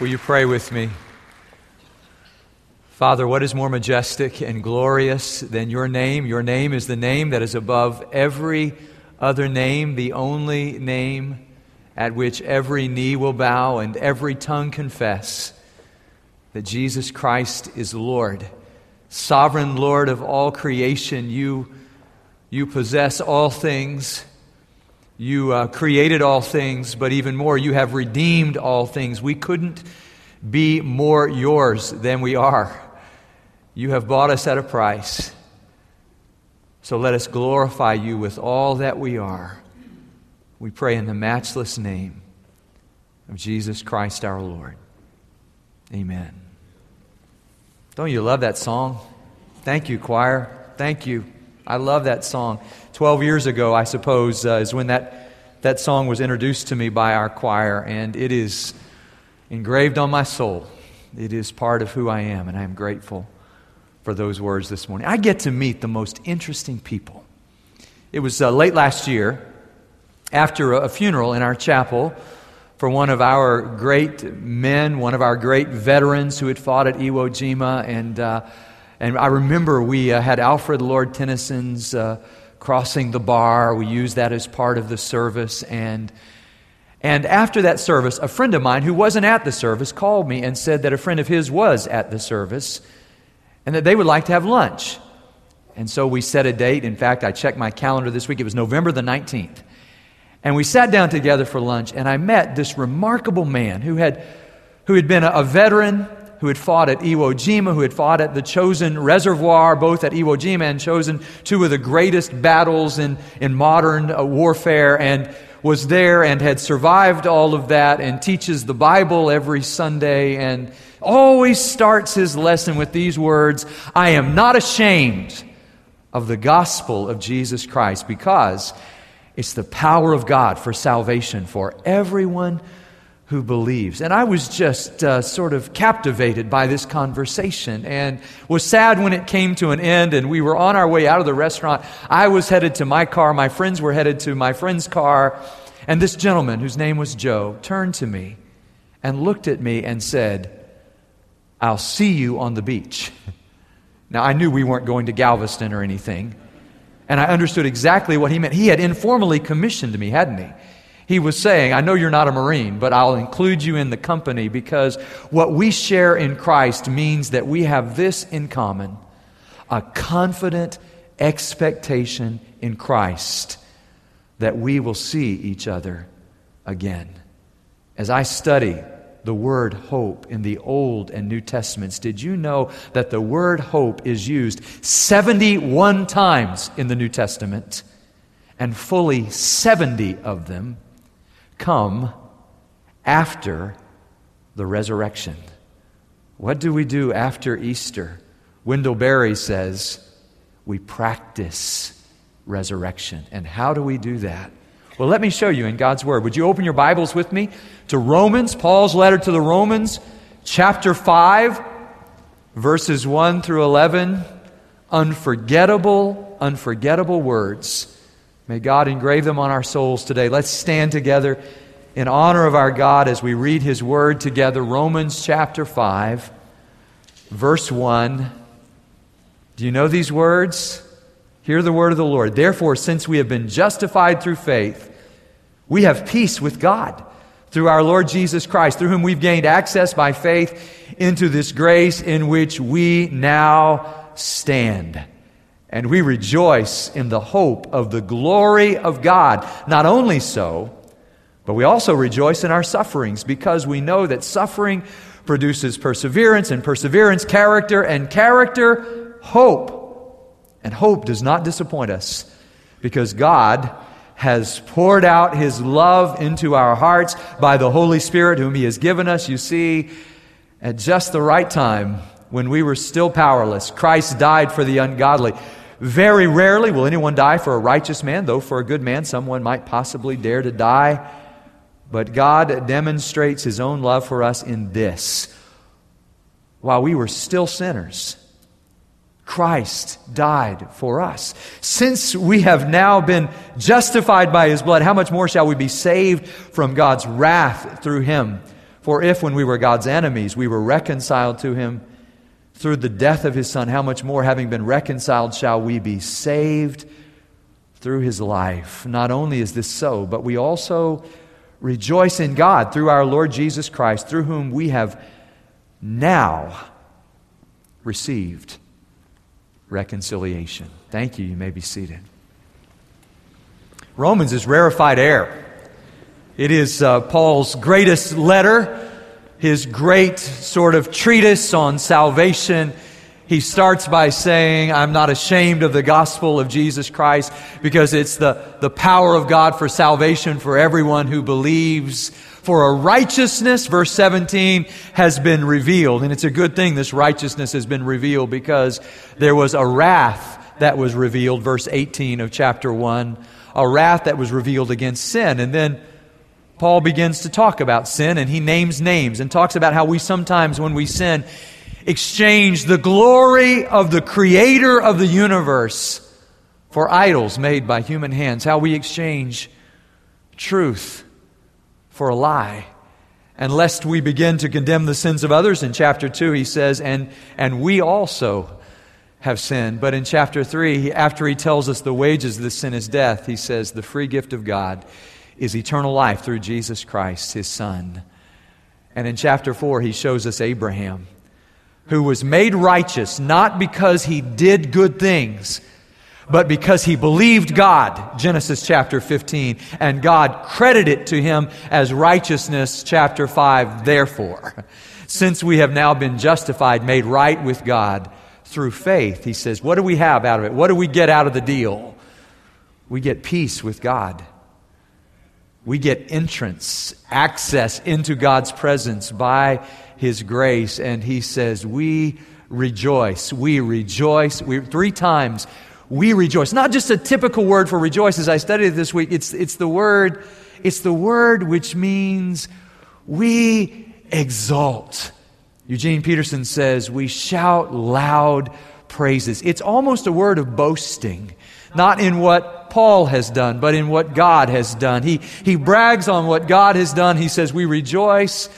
Will you pray with me? Father, what is more majestic and glorious than your name? Your name is the name that is above every other name, the only name at which every knee will bow and every tongue confess that Jesus Christ is Lord. Sovereign Lord of all creation, you, you possess all things. You uh, created all things, but even more, you have redeemed all things. We couldn't be more yours than we are. You have bought us at a price. So let us glorify you with all that we are. We pray in the matchless name of Jesus Christ our Lord. Amen. Don't you love that song? Thank you, choir. Thank you. I love that song. Twelve years ago, I suppose, uh, is when that, that song was introduced to me by our choir, and it is engraved on my soul. It is part of who I am, and I am grateful for those words this morning. I get to meet the most interesting people. It was uh, late last year, after a funeral in our chapel for one of our great men, one of our great veterans who had fought at Iwo Jima, and uh, and I remember we uh, had Alfred Lord Tennyson's uh, Crossing the Bar. We use that as part of the service. And, and after that service, a friend of mine who wasn't at the service called me and said that a friend of his was at the service and that they would like to have lunch. And so we set a date. In fact, I checked my calendar this week. It was November the 19th. And we sat down together for lunch, and I met this remarkable man who had, who had been a, a veteran who had fought at Iwo Jima, who had fought at the Chosin Reservoir, both at Iwo Jima and Chosin, two of the greatest battles in, in modern uh, warfare, and was there and had survived all of that and teaches the Bible every Sunday and always starts his lesson with these words I am not ashamed of the gospel of Jesus Christ because it's the power of God for salvation for everyone who believes. And I was just uh, sort of captivated by this conversation and was sad when it came to an end and we were on our way out of the restaurant. I was headed to my car, my friends were headed to my friend's car, and this gentleman, whose name was Joe, turned to me and looked at me and said, I'll see you on the beach. Now, I knew we weren't going to Galveston or anything, and I understood exactly what he meant. He had informally commissioned me, hadn't he? He was saying, I know you're not a Marine, but I'll include you in the company because what we share in Christ means that we have this in common a confident expectation in Christ that we will see each other again. As I study the word hope in the Old and New Testaments, did you know that the word hope is used 71 times in the New Testament and fully 70 of them come after the resurrection. What do we do after Easter? Wendell Berry says we practice resurrection. And how do we do that? Well, let me show you in God's Word. Would you open your Bibles with me to Romans, Paul's letter to the Romans, chapter 5, verses 1 through 11. Unforgettable, unforgettable words May God engrave them on our souls today. Let's stand together in honor of our God as we read His Word together. Romans chapter 5, verse 1. Do you know these words? Hear the word of the Lord. Therefore, since we have been justified through faith, we have peace with God through our Lord Jesus Christ, through whom we've gained access by faith into this grace in which we now stand. And we rejoice in the hope of the glory of God. Not only so, but we also rejoice in our sufferings because we know that suffering produces perseverance, and perseverance, character, and character, hope. And hope does not disappoint us because God has poured out His love into our hearts by the Holy Spirit, whom He has given us. You see, at just the right time, when we were still powerless, Christ died for the ungodly. Very rarely will anyone die for a righteous man, though for a good man someone might possibly dare to die. But God demonstrates his own love for us in this. While we were still sinners, Christ died for us. Since we have now been justified by his blood, how much more shall we be saved from God's wrath through him? For if, when we were God's enemies, we were reconciled to him through the death of his Son, how much more, having been reconciled, shall we be saved through his life? Not only is this so, but we also rejoice in God through our Lord Jesus Christ, through whom we have now received reconciliation. Thank you. You may be seated. Romans is rarefied air. It is uh, Paul's greatest letter, his great sort of treatise on salvation. He starts by saying, I'm not ashamed of the gospel of Jesus Christ because it's the, the power of God for salvation for everyone who believes. For a righteousness, verse 17, has been revealed. And it's a good thing this righteousness has been revealed because there was a wrath that was revealed, verse 18 of chapter 1, a wrath that was revealed against sin. And then Paul begins to talk about sin and he names names and talks about how we sometimes, when we sin, exchange the glory of the creator of the universe for idols made by human hands, how we exchange truth for a lie. And lest we begin to condemn the sins of others, in chapter 2, he says, and, and we also have sinned. But in chapter 3, after he tells us the wages of the sin is death, he says, the free gift of God is eternal life through Jesus Christ, his Son. And in chapter 4, he shows us Abraham, who was made righteous not because he did good things, but because he believed God, Genesis chapter 15, and God credited to him as righteousness, chapter 5. Therefore, since we have now been justified, made right with God through faith, he says, what do we have out of it? What do we get out of the deal? We get peace with God. We get entrance, access into God's presence by His grace. And He says, We rejoice. We rejoice. We, three times, we rejoice. Not just a typical word for rejoice as I studied it this week. It's, it's the word, it's the word which means we exalt. Eugene Peterson says, We shout loud praises. It's almost a word of boasting, not in what Paul has done, but in what God has done. He, he brags on what God has done. He says, We rejoice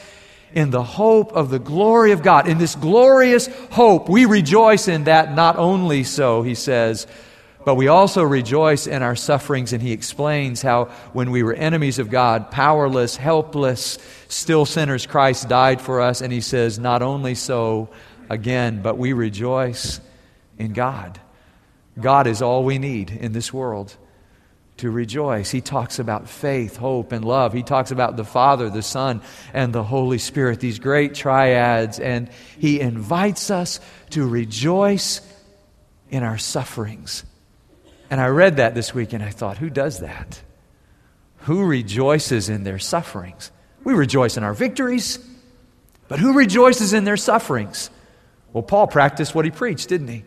in the hope of the glory of God. In this glorious hope, we rejoice in that not only so, he says, but we also rejoice in our sufferings. And he explains how when we were enemies of God, powerless, helpless, still sinners, Christ died for us. And he says, Not only so, again, but we rejoice in God. God is all we need in this world to rejoice. He talks about faith, hope, and love. He talks about the Father, the Son, and the Holy Spirit, these great triads. And he invites us to rejoice in our sufferings. And I read that this week and I thought, who does that? Who rejoices in their sufferings? We rejoice in our victories, but who rejoices in their sufferings? Well, Paul practiced what he preached, didn't he?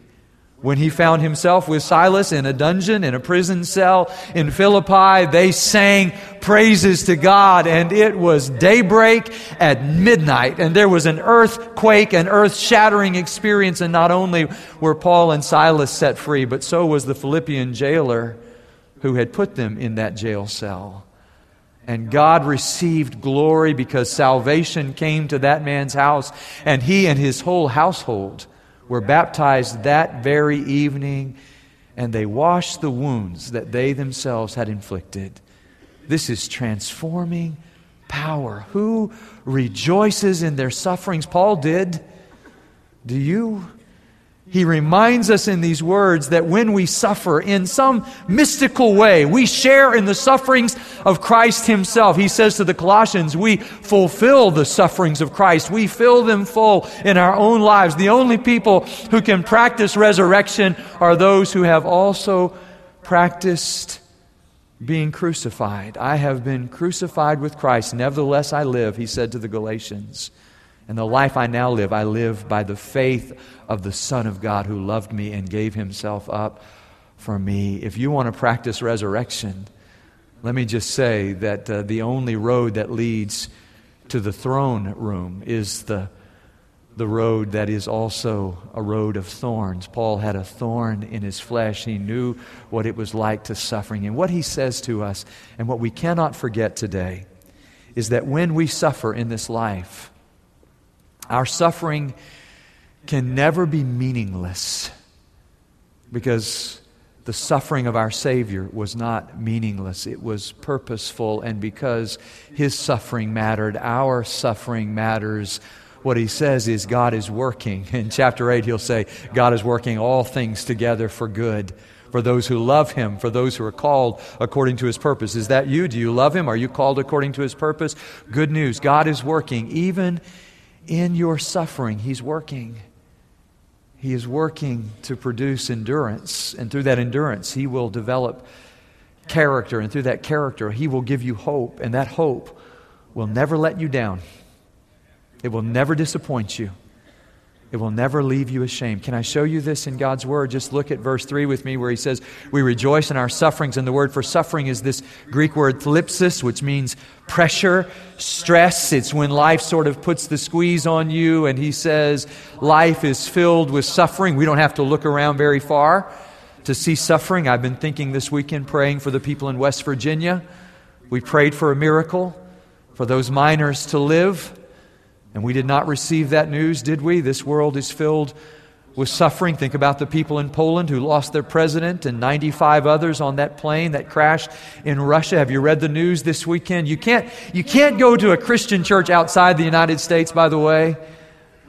When he found himself with Silas in a dungeon, in a prison cell in Philippi, they sang praises to God, and it was daybreak at midnight, and there was an earthquake, an earth shattering experience, and not only were Paul and Silas set free, but so was the Philippian jailer who had put them in that jail cell. And God received glory because salvation came to that man's house, and he and his whole household were baptized that very evening, and they washed the wounds that they themselves had inflicted. This is transforming power. Who rejoices in their sufferings? Paul did. Do you? He reminds us in these words that when we suffer in some mystical way, we share in the sufferings of Christ Himself. He says to the Colossians, we fulfill the sufferings of Christ. We fill them full in our own lives. The only people who can practice resurrection are those who have also practiced being crucified. I have been crucified with Christ. Nevertheless, I live, he said to the Galatians. And the life I now live, I live by the faith of the Son of God who loved me and gave himself up for me. If you want to practice resurrection, let me just say that uh, the only road that leads to the throne room is the, the road that is also a road of thorns. Paul had a thorn in his flesh. He knew what it was like to suffering. And what he says to us, and what we cannot forget today, is that when we suffer in this life, our suffering can never be meaningless because the suffering of our Savior was not meaningless. It was purposeful, and because His suffering mattered, our suffering matters. What He says is God is working. In chapter 8, He'll say, God is working all things together for good for those who love him, for those who are called according to his purpose. Is that you? Do you love him? Are you called according to his purpose? Good news. God is working. Even in your suffering, he's working. He is working to produce endurance, and through that endurance, he will develop character, and through that character, he will give you hope, and that hope will never let you down. It will never disappoint you. It will never leave you ashamed. Can I show you this in God's Word? Just look at verse 3 with me where he says, We rejoice in our sufferings. And the word for suffering is this Greek word thlipsis, which means pressure, stress. It's when life sort of puts the squeeze on you. And he says, Life is filled with suffering. We don't have to look around very far to see suffering. I've been thinking this weekend, praying for the people in West Virginia. We prayed for a miracle, for those miners to live. And we did not receive that news, did we? This world is filled with suffering. Think about the people in Poland who lost their president and 95 others on that plane that crashed in Russia. Have you read the news this weekend? You can't, you can't go to a Christian church outside the United States, by the way,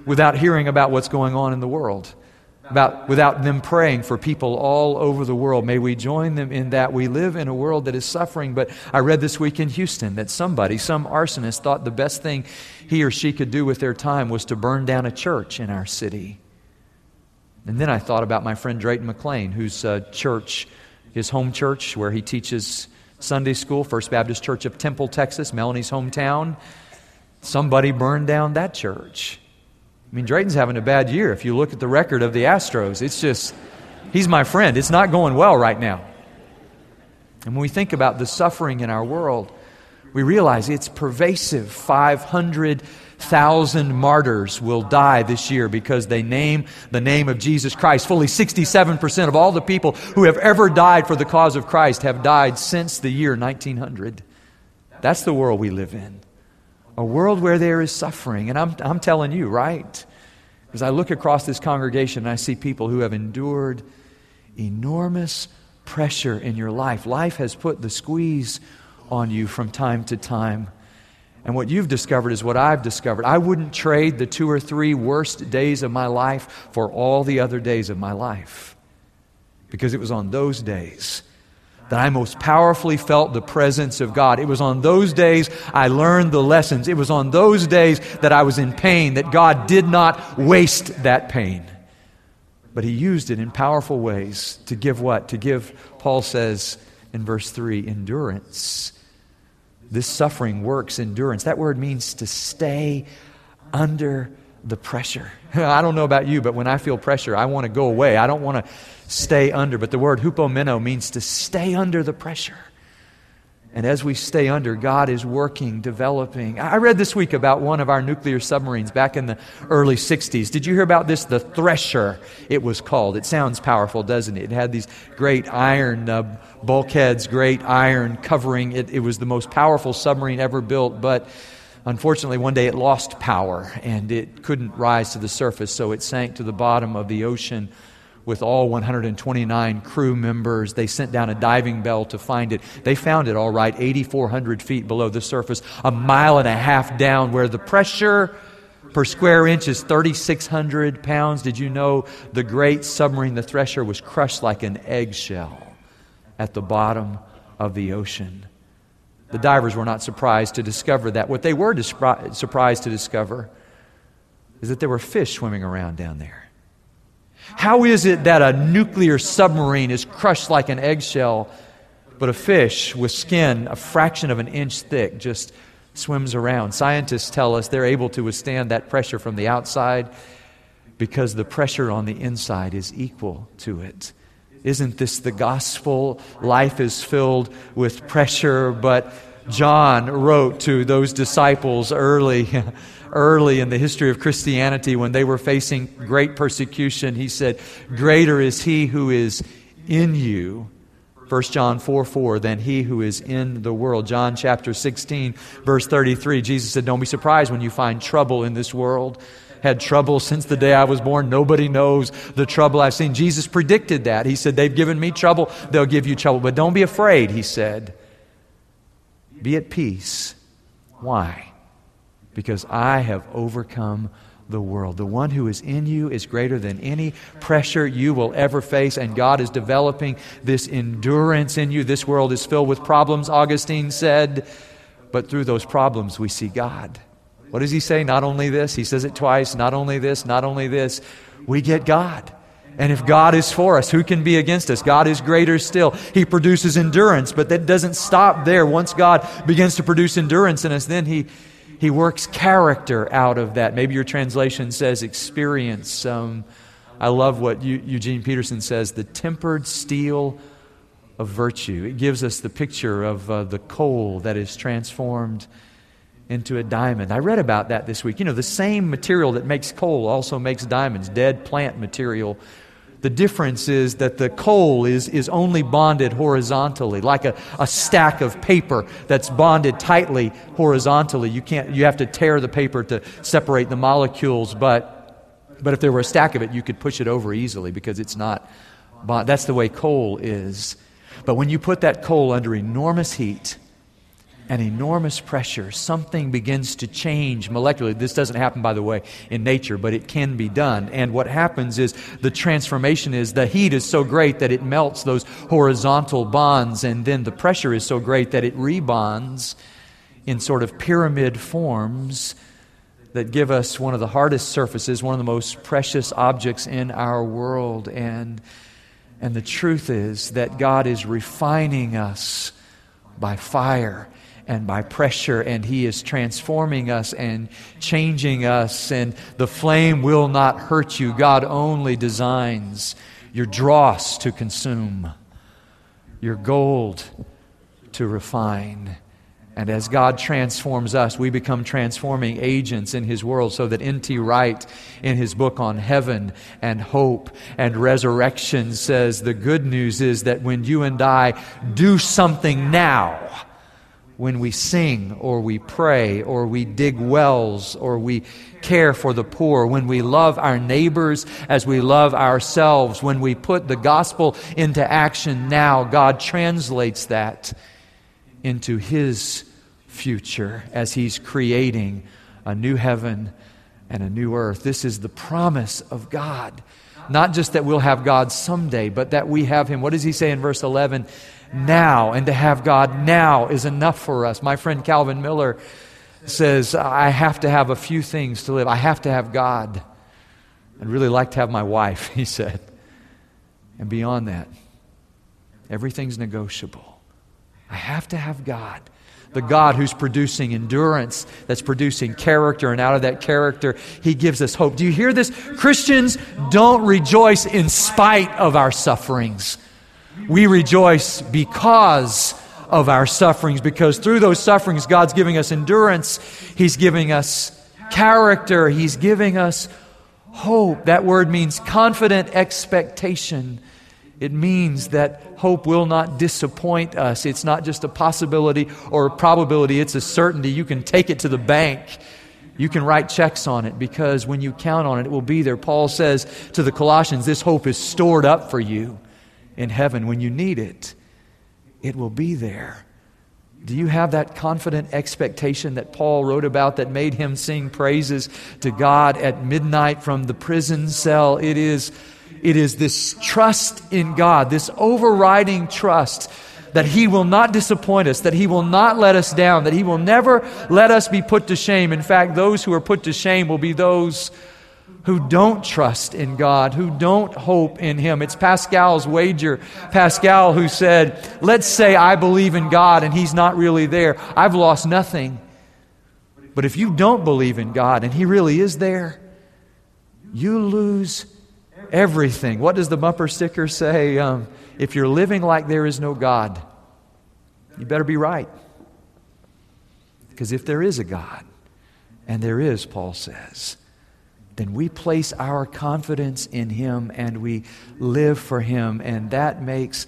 without hearing about what's going on in the world about, without them praying for people all over the world. May we join them in that. We live in a world that is suffering, but I read this week in Houston that somebody, some arsonist, thought the best thing he or she could do with their time was to burn down a church in our city. And then I thought about my friend Drayton McLane, whose uh, church, his home church, where he teaches Sunday school, First Baptist Church of Temple, Texas, Melanie's hometown. Somebody burned down that church. I mean, Drayton's having a bad year. If you look at the record of the Astros, it's just, he's my friend. It's not going well right now. And when we think about the suffering in our world, we realize it's pervasive. 500,000 martyrs will die this year because they name the name of Jesus Christ. Fully 67% of all the people who have ever died for the cause of Christ have died since the year 1900. That's the world we live in a world where there is suffering. And I'm, I'm telling you, right? As I look across this congregation and I see people who have endured enormous pressure in your life. Life has put the squeeze on you from time to time. And what you've discovered is what I've discovered. I wouldn't trade the two or three worst days of my life for all the other days of my life. Because it was on those days that I most powerfully felt the presence of God. It was on those days I learned the lessons. It was on those days that I was in pain, that God did not waste that pain. But He used it in powerful ways to give what? To give, Paul says in verse 3, endurance. This suffering works endurance. That word means to stay under the pressure. I don't know about you, but when I feel pressure, I want to go away. I don't want to stay under. But the word hupomeno means to stay under the pressure. And as we stay under, God is working, developing. I read this week about one of our nuclear submarines back in the early 60s. Did you hear about this? The Thresher, it was called. It sounds powerful, doesn't it? It had these great iron uh, bulkheads, great iron covering. It, it was the most powerful submarine ever built, but unfortunately, one day it lost power and it couldn't rise to the surface, so it sank to the bottom of the ocean with all 129 crew members. They sent down a diving bell to find it. They found it all right, 8,400 feet below the surface, a mile and a half down, where the pressure per square inch is 3,600 pounds. Did you know the great submarine, the Thresher, was crushed like an eggshell at the bottom of the ocean? The divers were not surprised to discover that. What they were surprised to discover is that there were fish swimming around down there. How is it that a nuclear submarine is crushed like an eggshell, but a fish with skin a fraction of an inch thick just swims around? Scientists tell us they're able to withstand that pressure from the outside because the pressure on the inside is equal to it. Isn't this the gospel? Life is filled with pressure, but John wrote to those disciples early. early in the history of Christianity when they were facing great persecution. He said, Greater is he who is in you 1 John 4 4, than he who is in the world. John chapter 16, verse 33, Jesus said, Don't be surprised when you find trouble in this world. Had trouble since the day I was born. Nobody knows the trouble I've seen. Jesus predicted that. He said, They've given me trouble, they'll give you trouble. But don't be afraid, he said. Be at peace. Why? Because I have overcome the world. The one who is in you is greater than any pressure you will ever face, and God is developing this endurance in you. This world is filled with problems, Augustine said, but through those problems we see God. What does he say? Not only this, he says it twice, not only this, not only this, we get God. And if God is for us, who can be against us? God is greater still. He produces endurance, but that doesn't stop there. Once God begins to produce endurance in us, then He he works character out of that. Maybe your translation says experience. Um, I love what Eugene Peterson says the tempered steel of virtue. It gives us the picture of uh, the coal that is transformed into a diamond. I read about that this week. You know, the same material that makes coal also makes diamonds, dead plant material the difference is that the coal is, is only bonded horizontally, like a, a stack of paper that's bonded tightly horizontally. You, can't, you have to tear the paper to separate the molecules, but, but if there were a stack of it, you could push it over easily because it's not bond. That's the way coal is. But when you put that coal under enormous heat, an enormous pressure, something begins to change molecularly. This doesn't happen, by the way, in nature, but it can be done. And what happens is the transformation is the heat is so great that it melts those horizontal bonds, and then the pressure is so great that it rebonds in sort of pyramid forms that give us one of the hardest surfaces, one of the most precious objects in our world. And, and the truth is that God is refining us by fire and by pressure, and He is transforming us and changing us, and the flame will not hurt you. God only designs your dross to consume, your gold to refine. And as God transforms us, we become transforming agents in His world. So that N.T. Wright, in his book on heaven and hope and resurrection, says the good news is that when you and I do something now, when we sing or we pray or we dig wells or we care for the poor, when we love our neighbors as we love ourselves, when we put the gospel into action now, God translates that into His future as He's creating a new heaven and a new earth. This is the promise of God. Not just that we'll have God someday, but that we have Him. What does He say in verse 11? Now and to have God now is enough for us. My friend Calvin Miller says, I have to have a few things to live. I have to have God. I'd really like to have my wife, he said. And beyond that, everything's negotiable. I have to have God. The God who's producing endurance, that's producing character, and out of that character, He gives us hope. Do you hear this? Christians don't rejoice in spite of our sufferings. We rejoice because of our sufferings, because through those sufferings, God's giving us endurance, He's giving us character, He's giving us hope. That word means confident expectation. It means that hope will not disappoint us. It's not just a possibility or a probability, it's a certainty. You can take it to the bank. You can write checks on it because when you count on it, it will be there. Paul says to the Colossians, This hope is stored up for you in heaven when you need it. It will be there. Do you have that confident expectation that Paul wrote about that made him sing praises to God at midnight from the prison cell? It is, it is this trust in God, this overriding trust that He will not disappoint us, that He will not let us down, that He will never let us be put to shame. In fact, those who are put to shame will be those who don't trust in God, who don't hope in Him. It's Pascal's wager. Pascal who said, Let's say I believe in God and He's not really there. I've lost nothing. But if you don't believe in God and He really is there, you lose everything. What does the bumper sticker say? Um, if you're living like there is no God, you better be right. Because if there is a God, and there is, Paul says, then we place our confidence in Him and we live for Him, and that makes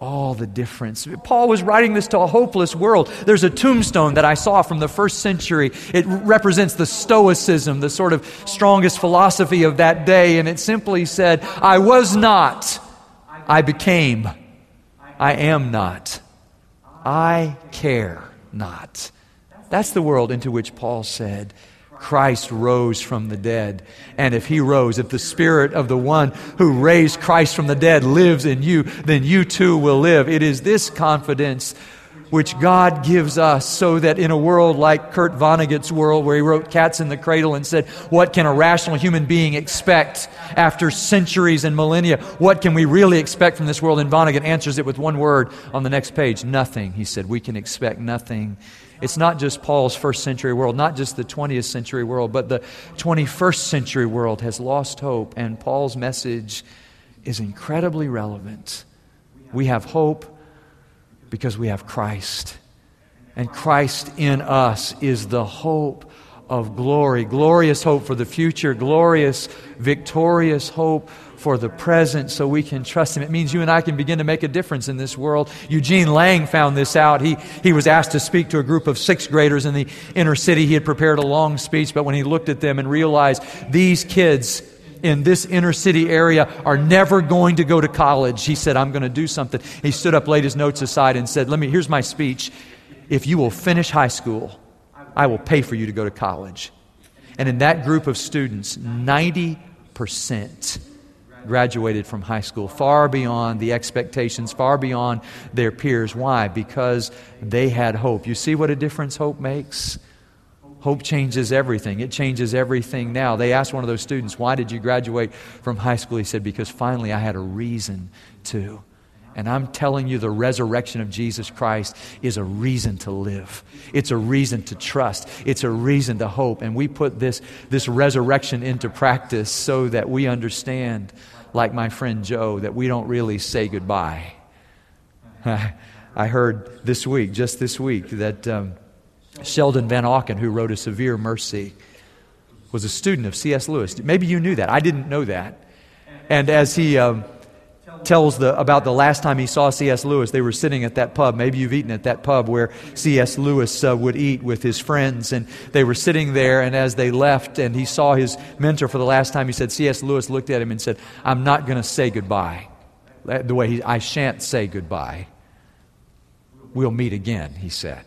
all the difference. Paul was writing this to a hopeless world. There's a tombstone that I saw from the first century. It represents the Stoicism, the sort of strongest philosophy of that day, and it simply said, I was not, I became, I am not, I care not. That's the world into which Paul said, Christ rose from the dead. And if he rose, if the spirit of the one who raised Christ from the dead lives in you, then you too will live. It is this confidence which God gives us so that in a world like Kurt Vonnegut's world, where he wrote Cats in the Cradle and said, What can a rational human being expect after centuries and millennia? What can we really expect from this world? And Vonnegut answers it with one word on the next page nothing. He said, We can expect nothing it's not just Paul's first century world, not just the 20th century world, but the 21st century world has lost hope, and Paul's message is incredibly relevant. We have hope because we have Christ. And Christ in us is the hope of glory, glorious hope for the future, glorious, victorious hope for the present so we can trust Him. It means you and I can begin to make a difference in this world. Eugene Lang found this out. He, he was asked to speak to a group of sixth graders in the inner city. He had prepared a long speech, but when he looked at them and realized these kids, in this inner city area are never going to go to college. He said, I'm going to do something. He stood up, laid his notes aside, and said, Let me, here's my speech. If you will finish high school, I will pay for you to go to college. And in that group of students, 90% graduated from high school, far beyond the expectations, far beyond their peers. Why? Because they had hope. You see what a difference hope makes? Hope changes everything. It changes everything now. They asked one of those students, Why did you graduate from high school? He said, Because finally I had a reason to. And I'm telling you, the resurrection of Jesus Christ is a reason to live. It's a reason to trust. It's a reason to hope. And we put this, this resurrection into practice so that we understand like my friend Joe, that we don't really say goodbye. I heard this week, just this week, that um, Sheldon Vanauken, who wrote A Severe Mercy, was a student of C.S. Lewis. Maybe you knew that. I didn't know that. And as he um, tells the, about the last time he saw C.S. Lewis. They were sitting at that pub. Maybe you've eaten at that pub where C.S. Lewis uh, would eat with his friends. And they were sitting there, and as they left and he saw his mentor for the last time, he said, C.S. Lewis looked at him and said, I'm not going to say goodbye. The way he, I shan't say goodbye. We'll meet again, he said.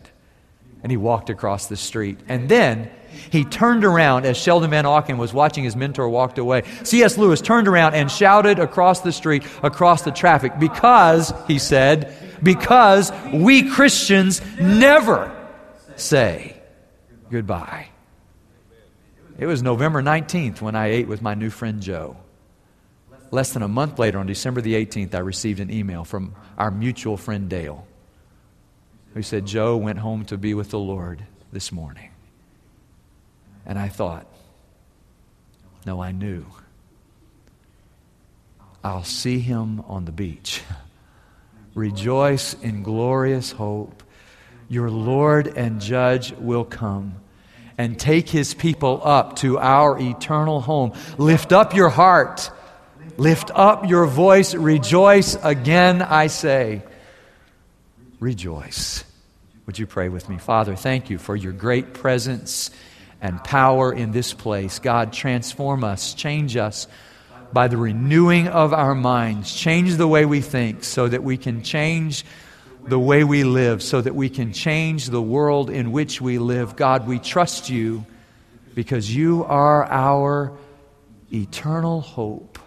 And he walked across the street. And then he turned around as Sheldon Vanauken was watching his mentor walked away. C.S. Lewis turned around and shouted across the street, across the traffic, because, he said, because we Christians never say goodbye. It was November 19th when I ate with my new friend Joe. Less than a month later, on December the 18th, I received an email from our mutual friend Dale, who said Joe went home to be with the Lord this morning. And I thought, no, I knew. I'll see him on the beach. Rejoice in glorious hope. Your Lord and Judge will come and take his people up to our eternal home. Lift up your heart. Lift up your voice. Rejoice again, I say. Rejoice. Would you pray with me? Father, thank you for your great presence and power in this place. God, transform us, change us by the renewing of our minds. Change the way we think so that we can change the way we live, so that we can change the world in which we live. God, we trust you because you are our eternal hope.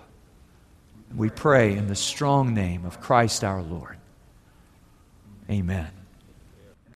We pray in the strong name of Christ our Lord. Amen.